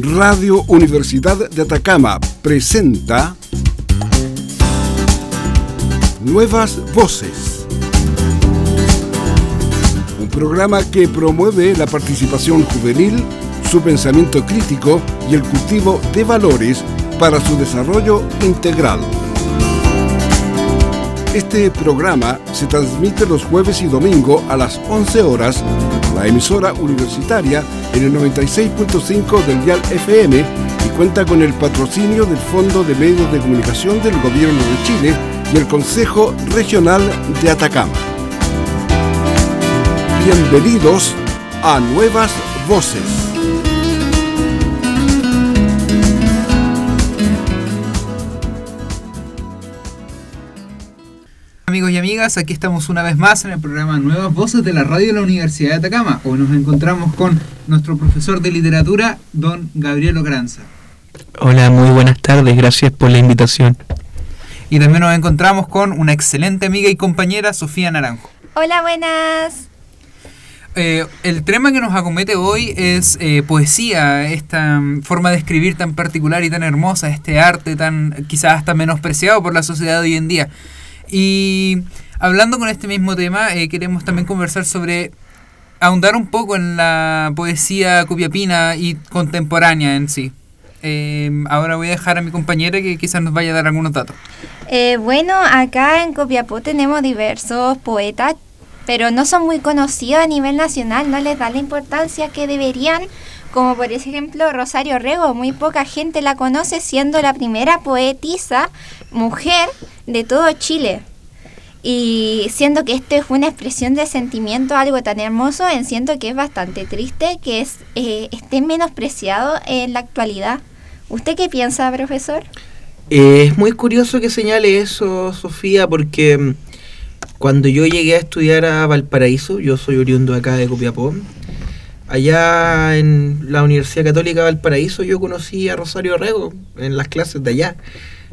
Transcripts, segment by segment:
Radio Universidad de Atacama presenta Nuevas Voces. Un programa que promueve la participación juvenil, su pensamiento crítico y el cultivo de valores para su desarrollo integral. Este programa se transmite los jueves y domingo a las 11 horas la emisora universitaria en el 96.5 del Dial FM y cuenta con el patrocinio del Fondo de Medios de Comunicación del Gobierno de Chile y el Consejo Regional de Atacama. Bienvenidos a Nuevas Voces. Amigos y amigas, aquí estamos una vez más en el programa Nuevas Voces de la Radio de la Universidad de Atacama. Hoy nos encontramos con nuestro profesor de literatura, don Gabriel Ogranza. Hola, muy buenas tardes, gracias por la invitación. Y también nos encontramos con una excelente amiga y compañera, Sofía Naranjo. Hola, buenas. Eh, el tema que nos acomete hoy es eh, poesía, esta mm, forma de escribir tan particular y tan hermosa, este arte tan quizás hasta menospreciado por la sociedad de hoy en día. Y hablando con este mismo tema, eh, queremos también conversar sobre ahondar un poco en la poesía cupiapina y contemporánea en sí. Eh, ahora voy a dejar a mi compañera que quizás nos vaya a dar algunos datos. Eh, bueno, acá en Copiapó tenemos diversos poetas, pero no son muy conocidos a nivel nacional, no les da la importancia que deberían, como por ejemplo Rosario Rego, muy poca gente la conoce siendo la primera poetisa mujer de todo Chile. Y siendo que esto es una expresión de sentimiento, algo tan hermoso, siento que es bastante triste que es, eh, esté menospreciado en la actualidad. ¿Usted qué piensa, profesor? Eh, es muy curioso que señale eso, Sofía, porque mm, cuando yo llegué a estudiar a Valparaíso, yo soy oriundo acá de Copiapó, allá en la Universidad Católica de Valparaíso yo conocí a Rosario Rego en las clases de allá.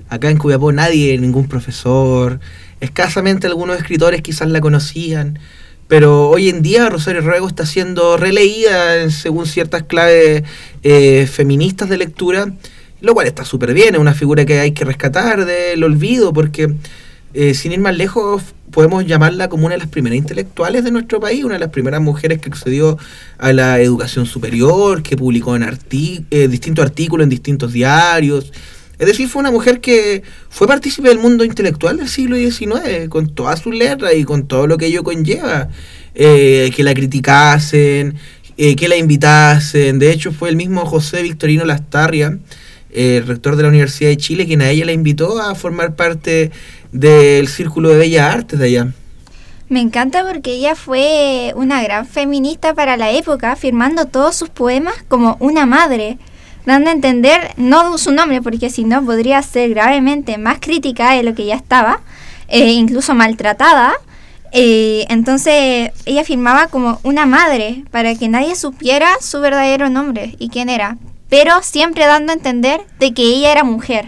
Acá en Copiapó nadie, ningún profesor, escasamente algunos escritores quizás la conocían, pero hoy en día Rosario Rego está siendo releída según ciertas claves eh, feministas de lectura, lo cual está súper bien, es una figura que hay que rescatar del olvido, porque eh, sin ir más lejos podemos llamarla como una de las primeras intelectuales de nuestro país, una de las primeras mujeres que accedió a la educación superior, que publicó en eh, distintos artículos en distintos diarios, es decir, fue una mujer que fue partícipe del mundo intelectual del siglo XIX, con todas sus letras y con todo lo que ello conlleva. Eh, que la criticasen, eh, que la invitasen. De hecho, fue el mismo José Victorino Lastarria, eh, rector de la Universidad de Chile, quien a ella la invitó a formar parte del Círculo de Bellas Artes de allá. Me encanta porque ella fue una gran feminista para la época, firmando todos sus poemas como una madre dando a entender, no su nombre, porque si no podría ser gravemente más crítica de lo que ya estaba, eh, incluso maltratada. Eh, entonces ella firmaba como una madre para que nadie supiera su verdadero nombre y quién era, pero siempre dando a entender de que ella era mujer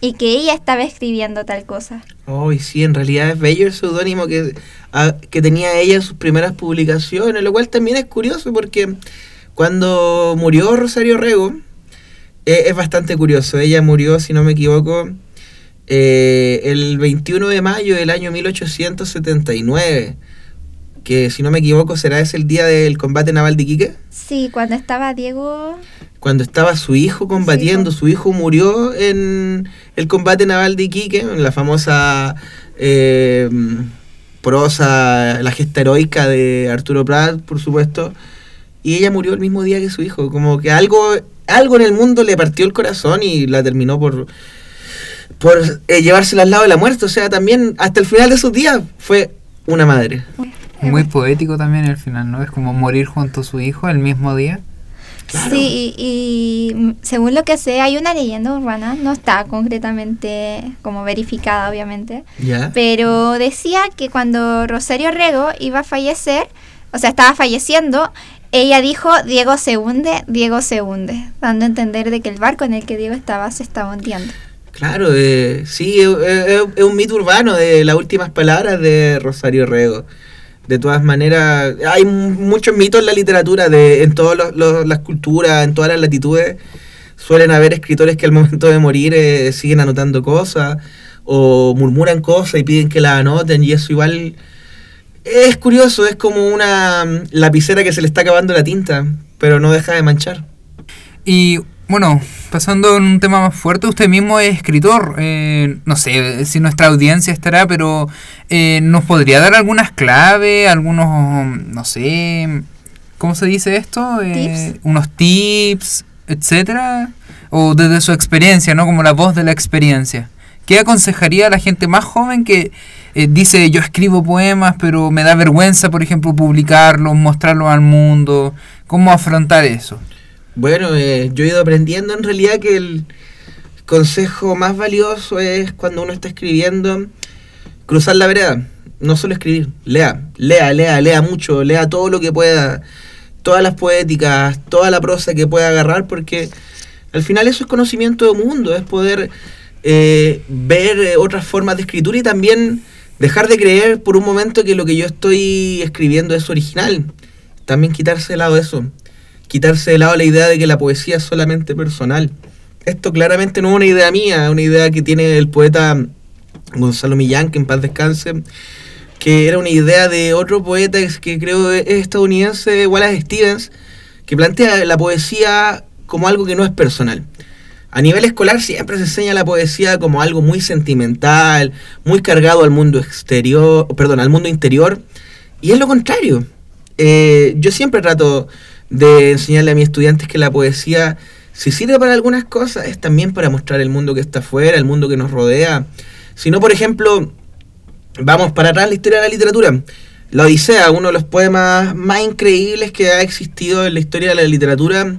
y que ella estaba escribiendo tal cosa. Oh, sí, en realidad es bello el seudónimo que, ah, que tenía ella en sus primeras publicaciones, lo cual también es curioso porque cuando murió Rosario Rego, es, bastante curioso. Ella murió, si no me equivoco, eh, el 21 de mayo del año 1879. Que si no me equivoco será ese el día del combate naval de Iquique. Sí, cuando estaba Diego. Cuando estaba su hijo combatiendo, su hijo murió en el combate naval de Iquique, en la famosa eh, prosa, la gesta heroica de Arturo Prat, por supuesto. Y ella murió el mismo día que su hijo. Como que algo algo en el mundo le partió el corazón y la terminó por, por eh, llevársela al lado de la muerte. O sea, también hasta el final de sus días fue una madre. Muy poético también el final, ¿no? Es como morir junto a su hijo el mismo día. Sí, y, según lo que sé, hay una leyenda urbana, no está concretamente como verificada, obviamente, pero decía que cuando Rosario Rego iba a fallecer, o sea, estaba falleciendo, ella dijo, Diego se hunde, Diego se hunde, dando a entender de que el barco en el que Diego estaba se estaba hundiendo. Claro, eh, sí, es, un mito urbano de las últimas palabras de Rosario Rego. De todas maneras, hay muchos mitos en la literatura, de, en todas las culturas, en todas las latitudes, suelen haber escritores que al momento de morir eh, siguen anotando cosas o murmuran cosas y piden que las anoten y eso igual es curioso, es como una mm, lapicera que se le está acabando la tinta, pero no deja de manchar. Y bueno, pasando en un tema más fuerte, usted mismo es escritor. Eh, no sé si nuestra audiencia estará, pero eh, ¿nos podría dar algunas claves, algunos, no sé, ¿cómo se dice esto? Eh, Tips. Unos tips, etcétera. O desde su experiencia, ¿no? Como la voz de la experiencia. ¿Qué aconsejaría a la gente más joven que eh, dice yo escribo poemas, pero me da vergüenza, por ejemplo, publicarlos, mostrarlos al mundo? ¿Cómo afrontar eso? Bueno, eh, yo he ido aprendiendo en realidad que el consejo más valioso es cuando uno está escribiendo, cruzar la vereda, no solo escribir, lea, lea, lea, lea mucho, lea todo lo que pueda, todas las poéticas, toda la prosa que pueda agarrar, porque al final eso es conocimiento del mundo, es poder eh, ver eh, otras formas de escritura y también dejar de creer por un momento que lo que yo estoy escribiendo es original, también quitarse de lado eso quitarse de lado la idea de que la poesía es solamente personal. Esto claramente no es una idea mía, es una idea que tiene el poeta Gonzalo Millán, que en paz descanse, que era una idea de otro poeta que creo es estadounidense, Wallace Stevens, que plantea la poesía como algo que no es personal. A nivel escolar siempre se enseña la poesía como algo muy sentimental, muy cargado al mundo exterior, perdón, al mundo interior, y es lo contrario. Eh, yo siempre trato de enseñarle a mis estudiantes que la poesía, si sirve para algunas cosas, es también para mostrar el mundo que está afuera, el mundo que nos rodea. Si no, por ejemplo, vamos para atrás la historia de la literatura. La Odisea, uno de los poemas más increíbles que ha existido en la historia de la literatura,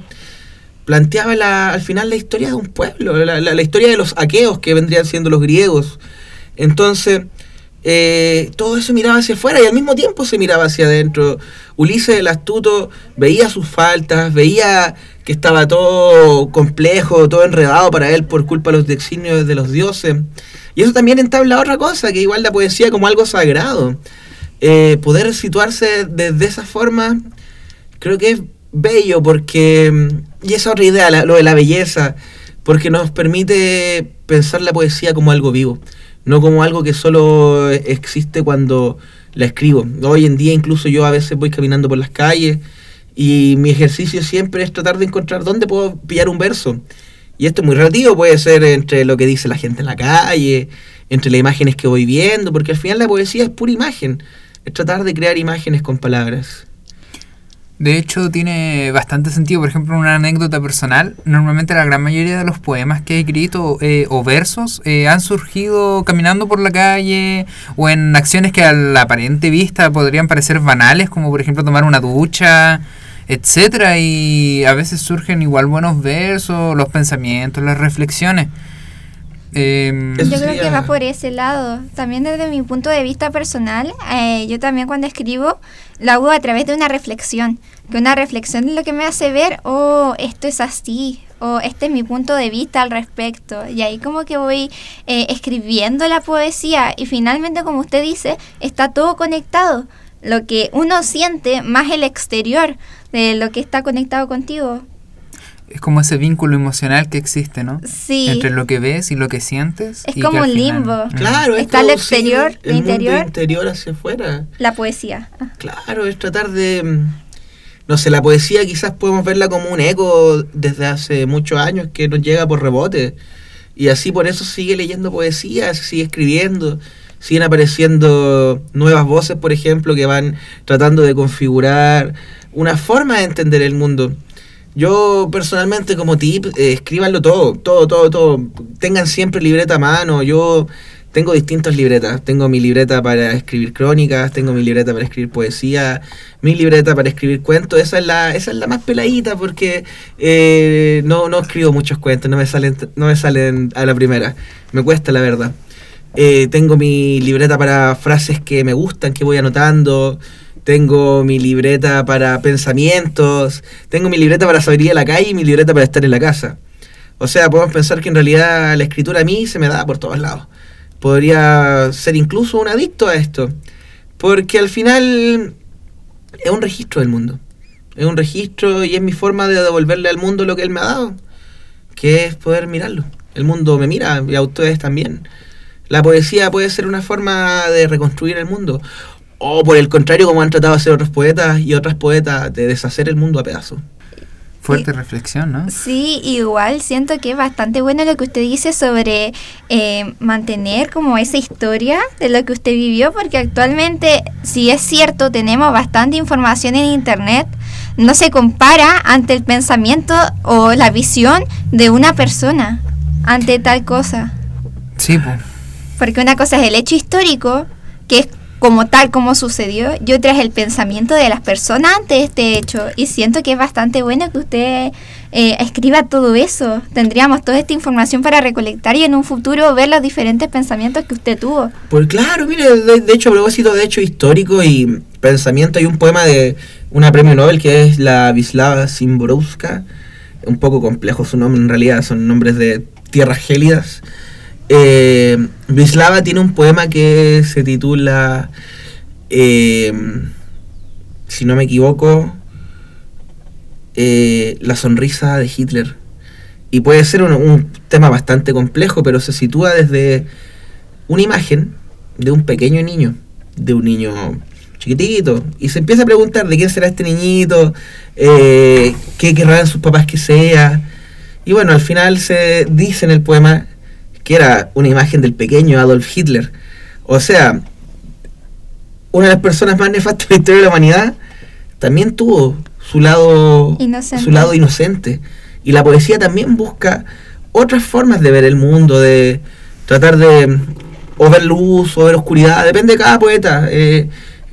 planteaba la, al final la historia de un pueblo, la, la, la historia de los aqueos que vendrían siendo los griegos. Entonces, eh, todo eso miraba hacia afuera y al mismo tiempo se miraba hacia adentro. Ulises el astuto veía sus faltas, veía que estaba todo complejo, todo enredado para él por culpa de los designios de los dioses. Y eso también entabla otra cosa, que igual la poesía como algo sagrado. Eh, poder situarse desde esa forma, creo que es bello porque, y esa otra idea, lo de la belleza, porque nos permite pensar la poesía como algo vivo no como algo que solo existe cuando la escribo. Hoy en día incluso yo a veces voy caminando por las calles y mi ejercicio siempre es tratar de encontrar dónde puedo pillar un verso. Y esto es muy relativo, puede ser entre lo que dice la gente en la calle, entre las imágenes que voy viendo, porque al final la poesía es pura imagen, es tratar de crear imágenes con palabras. De hecho, tiene bastante sentido. Por ejemplo, una anécdota personal. Normalmente la gran mayoría de los poemas que he escrito eh, o versos eh, han surgido caminando por la calle o en acciones que a la aparente vista podrían parecer banales, como por ejemplo tomar una ducha, etcétera. Y a veces surgen igual buenos versos, los pensamientos, las reflexiones. Eh, yo creo que va por ese lado. También desde mi punto de vista personal, eh, yo también cuando escribo lo hago a través de una reflexión. Que una reflexión es lo que me hace ver, oh, esto es así, o este es mi punto de vista al respecto. Y ahí como que voy eh, escribiendo la poesía y finalmente, como usted dice, está todo conectado. Lo que uno siente más el exterior de lo que está conectado contigo es como ese vínculo emocional que existe, ¿no? Sí. Entre lo que ves y lo que sientes. Es como un limbo. Claro, está el exterior, el interior. Mundo interior hacia afuera. La poesía. Claro, es tratar de. No sé, la poesía quizás podemos verla como un eco desde hace muchos años que nos llega por rebote. Y así por eso sigue leyendo poesía, sigue escribiendo. Siguen apareciendo nuevas voces, por ejemplo, que van tratando de configurar una forma de entender el mundo. Yo personalmente como tip, eh, escríbanlo todo, todo, todo, todo. Tengan siempre libreta a mano. Yo tengo distintas libretas. Tengo mi libreta para escribir crónicas, tengo mi libreta para escribir poesía, mi libreta para escribir cuentos. Esa es la, esa es la más peladita porque eh, no, no escribo muchos cuentos, no me salen, no me salen a la primera. Me cuesta la verdad. Eh, tengo mi libreta para frases que me gustan, que voy anotando tengo mi libreta para pensamientos, tengo mi libreta para salir a la calle y mi libreta para estar en la casa. O sea, podemos pensar que en realidad la escritura a mí se me da por todos lados. Podría ser incluso un adicto a esto, porque al final es un registro del mundo. Es un registro y es mi forma de devolverle al mundo lo que él me ha dado. que es poder mirarlo. El mundo me mira y a ustedes también. La poesía puede ser una forma de reconstruir el mundo. O por el contrario, como han tratado de hacer otros poetas y otras poetas, de deshacer el mundo a pedazos. Fuerte reflexión, ¿no? Sí, igual siento que es bastante bueno lo que usted dice sobre eh, mantener como esa historia de lo que usted vivió, porque actualmente, si es cierto, tenemos bastante información en Internet, no se compara ante el pensamiento o la visión de una persona ante tal cosa. Sí, pues. Porque una cosa es el hecho histórico, que es como tal como sucedió, y otra es el pensamiento de las personas ante este hecho. Y siento que es bastante bueno que usted eh, escriba todo eso. Tendríamos toda esta información para recolectar y en un futuro ver los diferentes pensamientos que usted tuvo. Pues claro, mire, de, de hecho, a propósito de hecho histórico y pensamiento, hay un poema de una premio Nobel que es la Vislava Simborowska. Un poco complejo su nombre, en realidad son nombres de tierras gélidas. Eh, Vislava tiene un poema que se titula, eh, si no me equivoco, eh, La sonrisa de Hitler. Y puede ser un, tema bastante complejo, pero se sitúa desde una imagen de un pequeño niño, de un niño chiquitito, y se empieza a preguntar de quién será este niñito, eh, qué querrán sus papás que sea. Y bueno, al final se dice en el poema que era una imagen del pequeño Adolf Hitler. O sea, una de las personas más nefastas de la historia de la humanidad también tuvo su lado Inocente. su lado inocente. Y la poesía también busca otras formas de ver el mundo, de tratar de o ver luz o ver oscuridad, depende de cada poeta. Eh,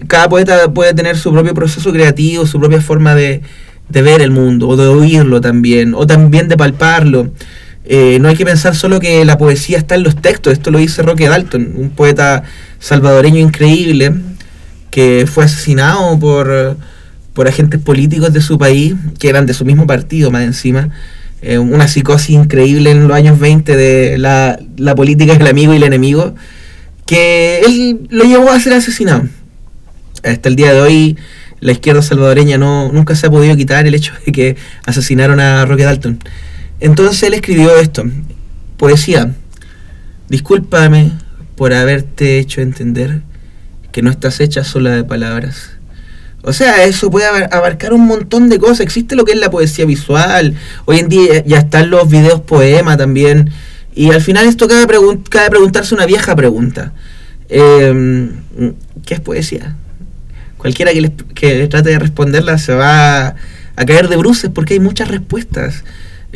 cada poeta puede tener su propio proceso creativo, su propia forma de, de ver el mundo, o de oírlo también, o también de palparlo. Eh, no hay que pensar solo que la poesía está en los textos, esto lo dice Roque Dalton, un poeta salvadoreño increíble que fue asesinado por, por agentes políticos de su país, que eran de su mismo partido más encima. Eh, una psicosis increíble en los años 20 de la, la política del amigo y el enemigo, que él lo llevó a ser asesinado. Hasta el día de hoy la izquierda salvadoreña no, nunca se ha podido quitar el hecho de que asesinaron a Roque Dalton. Entonces él escribió esto, poesía, discúlpame por haberte hecho entender que no estás hecha sola de palabras. O sea, eso puede abar- abarcar un montón de cosas. Existe lo que es la poesía visual. Hoy en día ya están los videos poema también. Y al final esto cabe, pregun- cabe preguntarse una vieja pregunta. Eh, ¿Qué es poesía? Cualquiera que, les- que trate de responderla se va a caer de bruces porque hay muchas respuestas.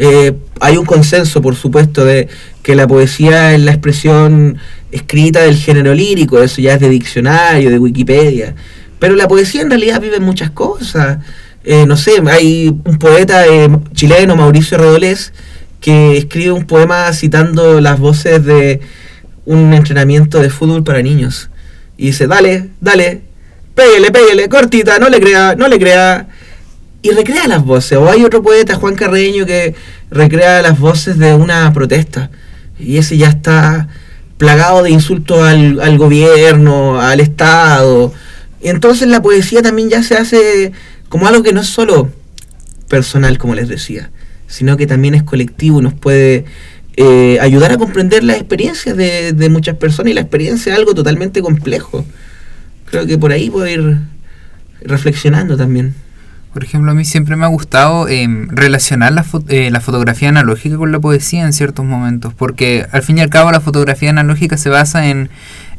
Eh, hay un consenso, por supuesto, de que la poesía es la expresión escrita del género lírico, eso ya es de diccionario, de Wikipedia. Pero la poesía en realidad vive muchas cosas. Eh, no sé, hay un poeta eh, chileno, Mauricio Redolés, que escribe un poema citando las voces de un entrenamiento de fútbol para niños. Y dice, dale, dale, pégale, pégale, cortita, no le crea, no le crea. Y recrea las voces. O hay otro poeta, Juan Carreño, que recrea las voces de una protesta. Y ese ya está plagado de insultos al, al gobierno, al Estado. Y entonces la poesía también ya se hace como algo que no es solo personal, como les decía, sino que también es colectivo y nos puede eh, ayudar a comprender las experiencias de, de muchas personas y la experiencia es algo totalmente complejo. Creo que por ahí puedo ir reflexionando también. Por ejemplo, a mí siempre me ha gustado eh, relacionar la, fo- eh, la fotografía analógica con la poesía en ciertos momentos, porque al fin y al cabo la fotografía analógica se basa en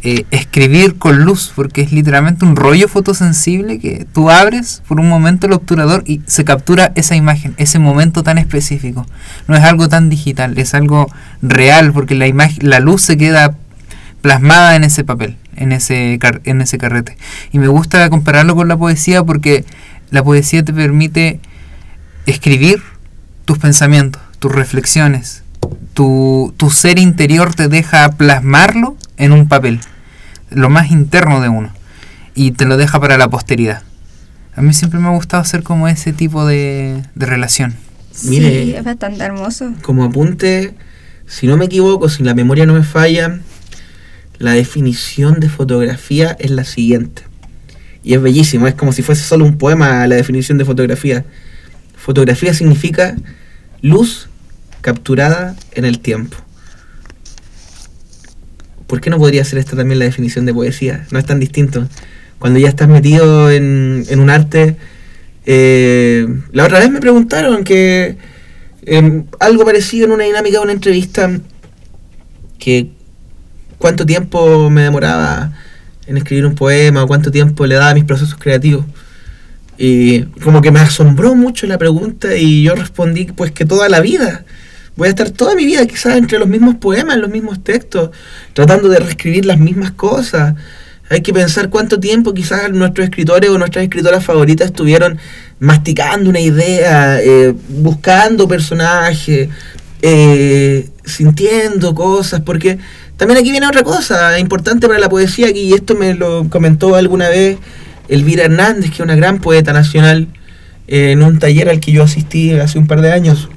eh, escribir con luz, porque es literalmente un rollo fotosensible que tú abres por un momento el obturador y se captura esa imagen, ese momento tan específico. No es algo tan digital, es algo real, porque la, la luz se queda plasmada en ese papel, en ese, en ese carrete. Y me gusta compararlo con la poesía porque la poesía te permite escribir tus pensamientos, tus reflexiones. Tu, tu ser interior te deja plasmarlo en un papel, lo más interno de uno, y te lo deja para la posteridad. A mí siempre me ha gustado hacer como ese tipo de, de relación. Mire. Sí, es bastante hermoso. Como apunte, si no me equivoco, si la memoria no me falla, la definición de fotografía es la siguiente. Y es bellísimo, es como si fuese solo un poema la definición de fotografía. Fotografía significa luz capturada en el tiempo. ¿Por qué no podría ser esta también la definición de poesía? No es tan distinto. Cuando ya estás metido en, en un arte... eh, la otra vez me preguntaron que em, algo parecido en una dinámica de una entrevista que cuánto tiempo me demoraba en escribir un poema o cuánto tiempo le daba a mis procesos creativos. Y como que me asombró mucho la pregunta y yo respondí pues que toda la vida. Voy a estar toda mi vida quizás entre los mismos poemas, los mismos textos, tratando de reescribir las mismas cosas. Hay que pensar cuánto tiempo quizás nuestros escritores o nuestras escritoras favoritas estuvieron masticando una idea, eh, buscando personajes, eh, sintiendo cosas, porque también aquí viene otra cosa importante para la poesía, y esto me lo comentó alguna vez Elvira Hernández, que es una gran poeta nacional, eh, en un taller al que yo asistí hace un par de años.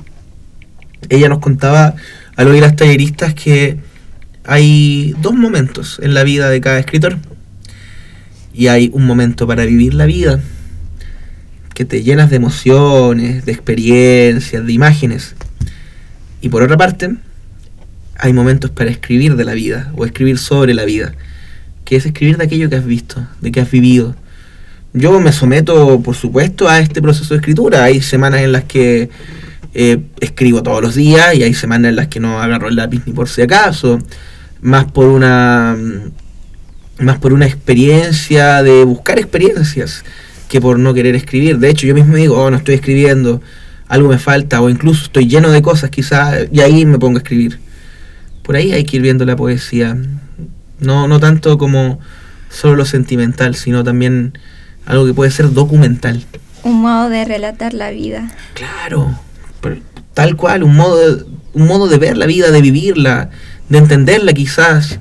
Ella nos contaba a las talleristas que hay dos momentos en la vida de cada escritor. Y hay un momento para vivir la vida, que te llenas de emociones, de experiencias, de imágenes. Y por otra parte, hay momentos para escribir de la vida o escribir sobre la vida, que es escribir de aquello que has visto, de que has vivido. Yo me someto, por supuesto, a este proceso de escritura. Hay semanas en las que eh, escribo todos los días y hay semanas en las que no agarro el lápiz ni por si acaso, más por una más por una experiencia de buscar experiencias que por no querer escribir. De hecho, yo mismo digo, oh, no estoy escribiendo, algo me falta, o incluso estoy lleno de cosas quizás, y ahí me pongo a escribir. Por ahí hay que ir viendo la poesía. No, no tanto como solo lo sentimental, sino también algo que puede ser documental. Un modo de relatar la vida. Claro, pero tal cual, un modo, de, un modo de ver la vida, de vivirla, de entenderla quizás.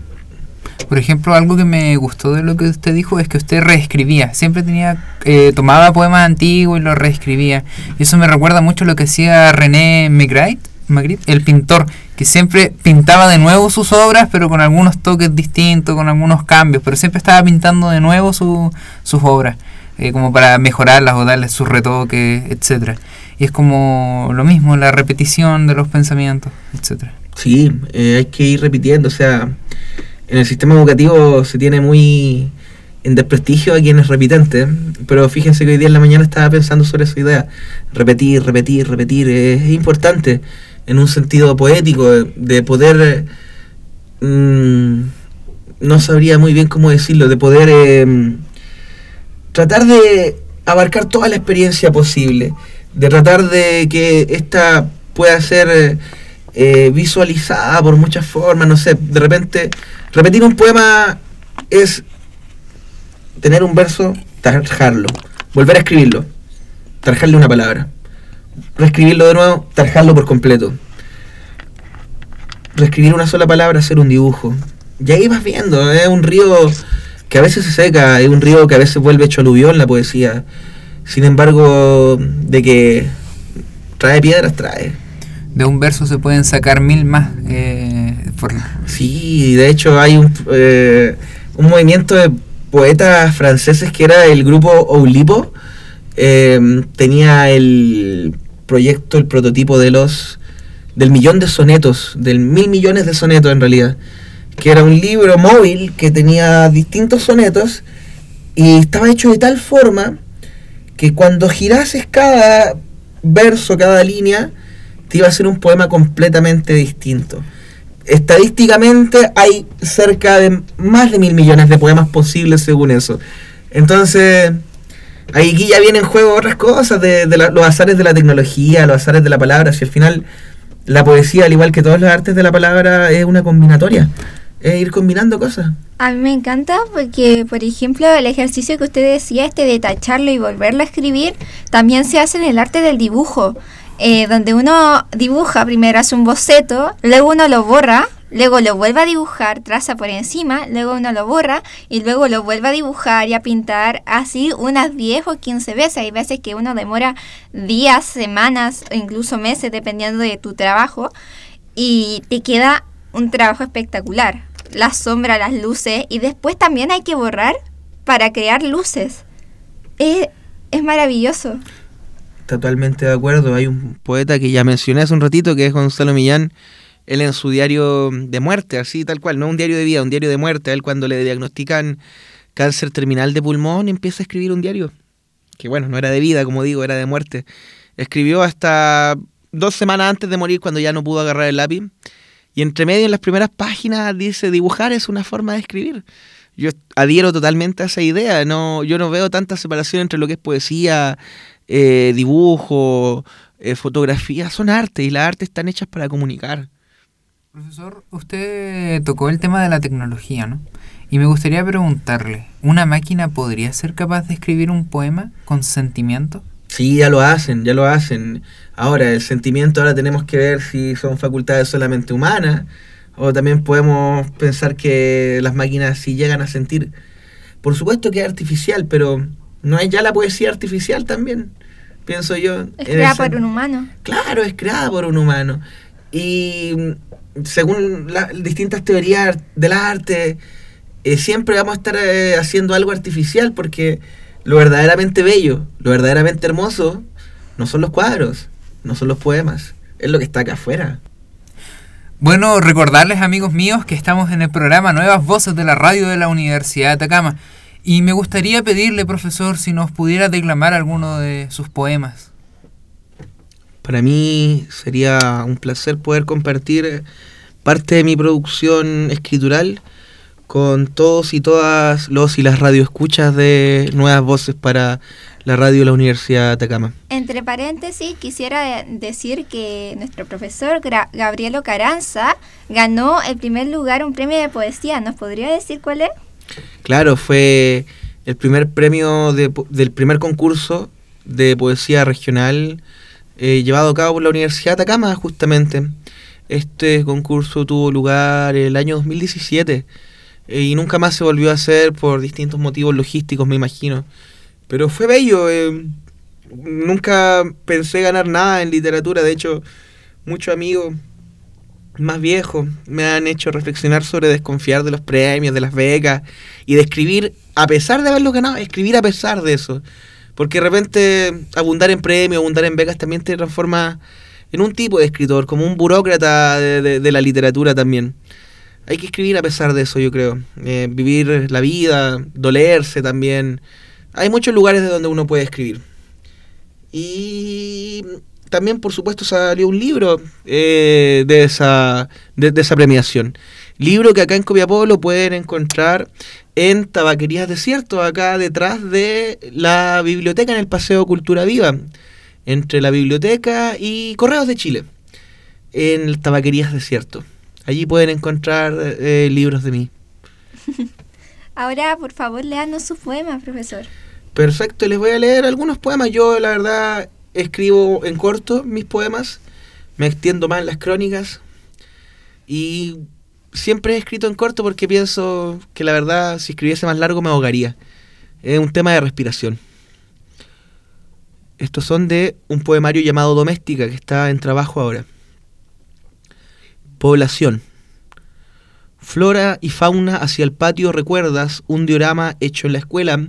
Por ejemplo, algo que me gustó de lo que usted dijo es que usted reescribía. Siempre tenía, eh, tomaba poemas antiguos y los reescribía. Y eso me recuerda mucho lo que hacía René Magritte, Magritte, el pintor, que siempre pintaba de nuevo sus obras, pero con algunos toques distintos, con algunos cambios, pero siempre estaba pintando de nuevo su, sus obras, eh, como para mejorarlas o darles sus retoques, etcétera. Y es como lo mismo, la repetición de los pensamientos, etcétera. Sí, eh, hay que ir repitiendo, o sea, en el sistema educativo se tiene muy en desprestigio a quienes repitentes, pero fíjense que hoy día en la mañana estaba pensando sobre esa idea. Repetir, repetir, repetir, es, importante en un sentido poético, de poder, mmm, no sabría muy bien cómo decirlo, de poder eh, tratar de abarcar toda la experiencia posible, de tratar de que esta pueda ser eh, visualizada por muchas formas, no sé, de repente repetir un poema es tener un verso, tarjarlo, volver a escribirlo, tarjarle una palabra, reescribirlo de nuevo, tarjarlo por completo, reescribir una sola palabra, hacer un dibujo. Y ahí vas viendo, es un río que a veces se seca, es un río que a veces vuelve hecho aluvión la poesía. Sin embargo, de que trae piedras, trae. De un verso se pueden sacar mil más. Eh, por... Sí, de hecho hay un, eh, un movimiento de poetas franceses que era el grupo Oulipo. Eh, tenía el proyecto, el prototipo de los del millón de sonetos, del mil millones de sonetos en realidad, que era un libro móvil que tenía distintos sonetos y estaba hecho de tal forma que cuando girases cada verso, cada línea, te iba a ser un poema completamente distinto. Estadísticamente hay cerca de más de mil millones de poemas posibles según eso. Entonces, ahí ya vienen en juego otras cosas, de, de la, los azares de la tecnología, los azares de la palabra, si al final la poesía, al igual que todas las artes de la palabra, es una combinatoria. Es ir combinando cosas. A mí me encanta porque, por ejemplo, el ejercicio que usted decía, este de tacharlo y volverlo a escribir, también se hace en el arte del dibujo, eh, donde uno dibuja, primero hace un boceto, luego uno lo borra, luego lo vuelve a dibujar, traza por encima, luego uno lo borra y luego lo vuelve a dibujar y a pintar así unas 10 o 15 veces. Hay veces que uno demora días, semanas o incluso meses dependiendo de tu trabajo y te queda un trabajo espectacular. La sombra, las luces y después también hay que borrar para crear luces. Es, es maravilloso. Totalmente de acuerdo. Hay un poeta que ya mencioné hace un ratito, que es Gonzalo Millán. Él en su diario de muerte, así tal cual, no un diario de vida, un diario de muerte. él cuando le diagnostican cáncer terminal de pulmón empieza a escribir un diario. Que bueno, no era de vida, como digo, era de muerte. Escribió hasta dos semanas antes de morir cuando ya no pudo agarrar el lápiz. Y entre medio en las primeras páginas dice dibujar es una forma de escribir. Yo adhiero totalmente a esa idea. No, yo no veo tanta separación entre lo que es poesía, eh, dibujo, eh, fotografía. Son arte y las artes están hechas para comunicar. Profesor, usted tocó el tema de la tecnología, ¿no? Y me gustaría preguntarle, ¿una máquina podría ser capaz de escribir un poema con sentimiento? Sí, ya lo hacen, ya lo hacen. Ahora, el sentimiento ahora tenemos que ver si son facultades solamente humanas o también podemos pensar que las máquinas sí llegan a sentir. Por supuesto que es artificial, pero no hay ya la poesía artificial también, pienso yo. Es creada por un humano. Claro, es creada por un humano. Y según las distintas teorías del arte, eh, siempre vamos a estar eh, haciendo algo artificial porque lo verdaderamente bello, lo verdaderamente hermoso, no son los cuadros, no son los poemas, es lo que está acá afuera. Bueno, recordarles amigos míos que estamos en el programa Nuevas Voces de la Radio de la Universidad de Atacama y me gustaría pedirle, profesor, si nos pudiera declamar alguno de sus poemas. Para mí sería un placer poder compartir parte de mi producción escritural con todos y todas los y las radioescuchas de Nuevas Voces para la radio de la Universidad de Atacama. Entre paréntesis, quisiera decir que nuestro profesor Gabrielo Caranza ganó el primer lugar un premio de poesía. ¿Nos podría decir cuál es? Claro, fue el primer premio del primer concurso de poesía regional eh, llevado a cabo por la Universidad de Atacama, justamente. Este concurso tuvo lugar el año 2017 eh, y nunca más se volvió a hacer por distintos motivos logísticos, me imagino. Pero fue bello. Eh, nunca pensé ganar nada en literatura. De hecho, muchos amigos más viejos me han hecho reflexionar sobre desconfiar de los premios, de las becas y de escribir a pesar de haberlo ganado, escribir a pesar de eso. Porque de repente abundar en premios, abundar en becas también te transforma en un tipo de escritor, como un burócrata de la literatura también hay que escribir a pesar de eso, yo creo. Eh, vivir la vida, dolerse también. Hay muchos lugares de donde uno puede escribir. Y también, por supuesto, salió un libro eh, de, esa, de, esa premiación. Libro que acá en Copiapó lo pueden encontrar en Tabaquerías Desierto, acá detrás de la biblioteca en el Paseo Cultura Viva, entre la biblioteca y Correos de Chile, en Tabaquerías Desierto. Allí pueden encontrar eh, libros de mí. Ahora, por favor, léanos sus poemas, profesor. Perfecto, les voy a leer algunos poemas. Yo, la verdad, escribo en corto mis poemas. Me extiendo más en las crónicas. Y siempre he escrito en corto porque pienso que la verdad, si escribiese más largo, me ahogaría. Es un tema de respiración. Estos son de un poemario llamado Doméstica, que está en trabajo ahora. Población. Flora y fauna hacia el patio recuerdas un diorama hecho en la escuela,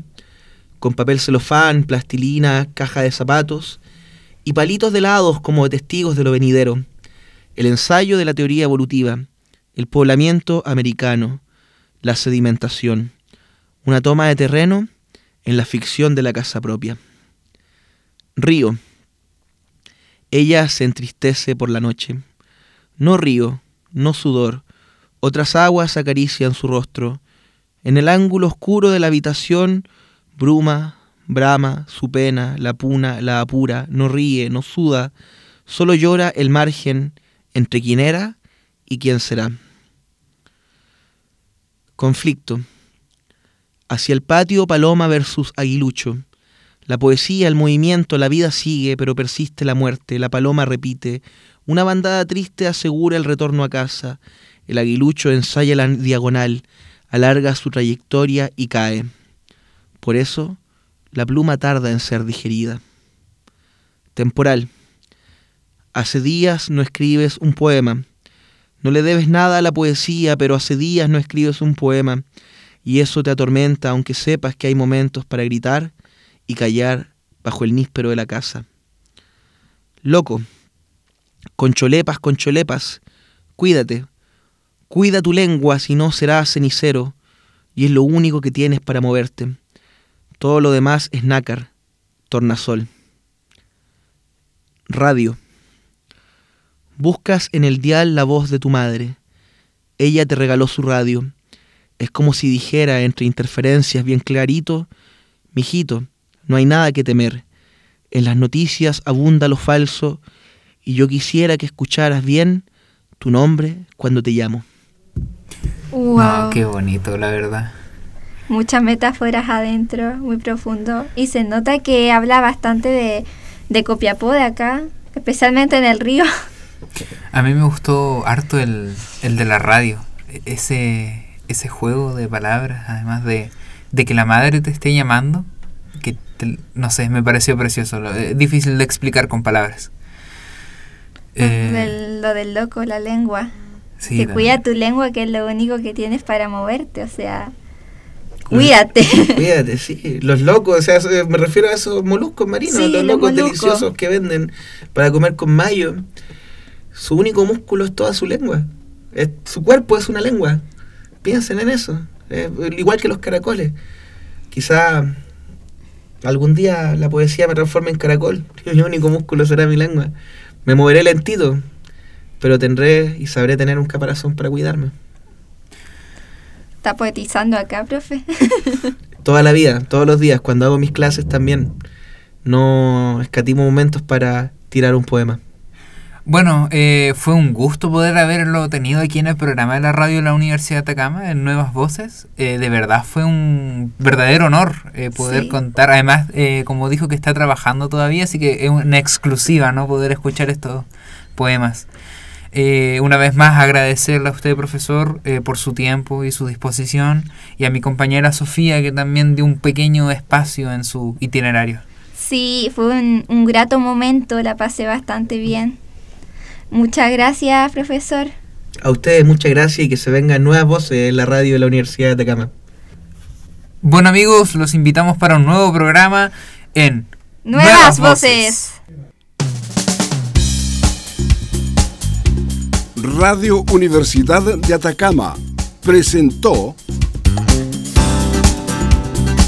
con papel celofán, plastilina, caja de zapatos y palitos de helados como testigos de lo venidero. El ensayo de la teoría evolutiva, el poblamiento americano, la sedimentación, una toma de terreno en la ficción de la casa propia. Río. Ella se entristece por la noche. No río, no sudor. Otras aguas acarician su rostro. En el ángulo oscuro de la habitación, bruma, brama, su pena, la puna, la apura, no ríe, no suda, solo llora el margen entre quien era y quién será. Conflicto. Hacia el patio Paloma versus Aguilucho. La poesía, el movimiento, la vida sigue, pero persiste la muerte. La paloma repite, una bandada triste asegura el retorno a casa. El aguilucho ensaya la diagonal, alarga su trayectoria y cae. Por eso, la pluma tarda en ser digerida. Temporal. Hace días no escribes un poema. No le debes nada a la poesía, pero hace días no escribes un poema. Y eso te atormenta, aunque sepas que hay momentos para gritar y callar bajo el níspero de la casa. Loco, concholepas, concholepas, cuídate. Cuida tu lengua, si no serás cenicero, y es lo único que tienes para moverte. Todo lo demás es nácar, tornasol. Radio. Buscas en el dial la voz de tu madre. Ella te regaló su radio. Es como si dijera entre interferencias bien clarito, mijito, no hay nada que temer. En las noticias abunda lo falso y yo quisiera que escucharas bien tu nombre cuando te llamo. Wow. No, qué bonito, la verdad. Muchas metáforas adentro, muy profundo. Y se nota que habla bastante de, de Copiapó de acá, especialmente en el río. A mí me gustó harto el, el de la radio. E- Ese, ese juego de palabras, además de, de que la madre te esté llamando, que te- no sé, me pareció precioso. Lo- Es difícil de explicar con palabras. Eh, Del- lo del loco, la lengua. sí, que cuida tu lengua, que es lo único que tienes para moverte, o sea, cuídate. Cuídate, sí. Los locos, o sea, se- me refiero a esos moluscos marinos, Sí, los locos deliciosos que venden para comer con mayo. Su único músculo es toda su lengua. Es- su cuerpo es una lengua. Piensen en eso. Es igual que los caracoles. Quizá algún día la poesía me transforme en caracol. Mi único músculo será mi lengua. Me moveré lentito, pero tendré y sabré tener un caparazón para cuidarme. Está poetizando acá, profe. Toda la vida, todos los días, cuando hago mis clases también. No escatimo momentos para tirar un poema. Bueno, eh, fue un gusto poder haberlo tenido aquí en el programa de la radio de la Universidad de Atacama, en Nuevas Voces. Eh, de verdad fue un verdadero honor eh, poder Sí. contar. Además, eh, como dijo que está trabajando todavía, así que es una exclusiva, ¿no? Poder escuchar estos poemas. Eh, una vez más agradecerle a usted, profesor, eh, por su tiempo y su disposición, y a mi compañera Sofía, que también dio un pequeño espacio en su itinerario. Sí, fue un, un grato momento, la pasé bastante bien. Muchas gracias, profesor. A ustedes muchas gracias y que se vengan nuevas voces en la radio de la Universidad de Atacama. Bueno amigos, los invitamos para un nuevo programa en Nuevas, voces. Radio Universidad de Atacama presentó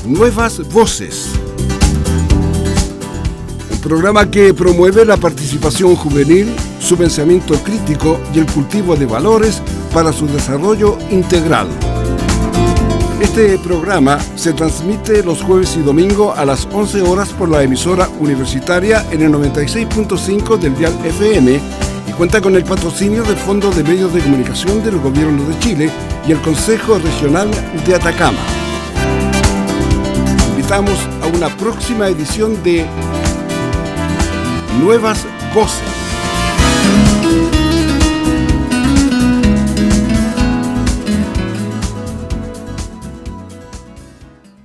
Nuevas Voces. Un programa que promueve la participación juvenil, su pensamiento crítico y el cultivo de valores para su desarrollo integral. Este programa se transmite los jueves y domingo a las 11 horas por la emisora universitaria en el 96.5 del Dial FM cuenta con el patrocinio del Fondo de Medios de Comunicación del Gobierno de Chile y el Consejo Regional de Atacama. Invitamos a una próxima edición de Nuevas Voces.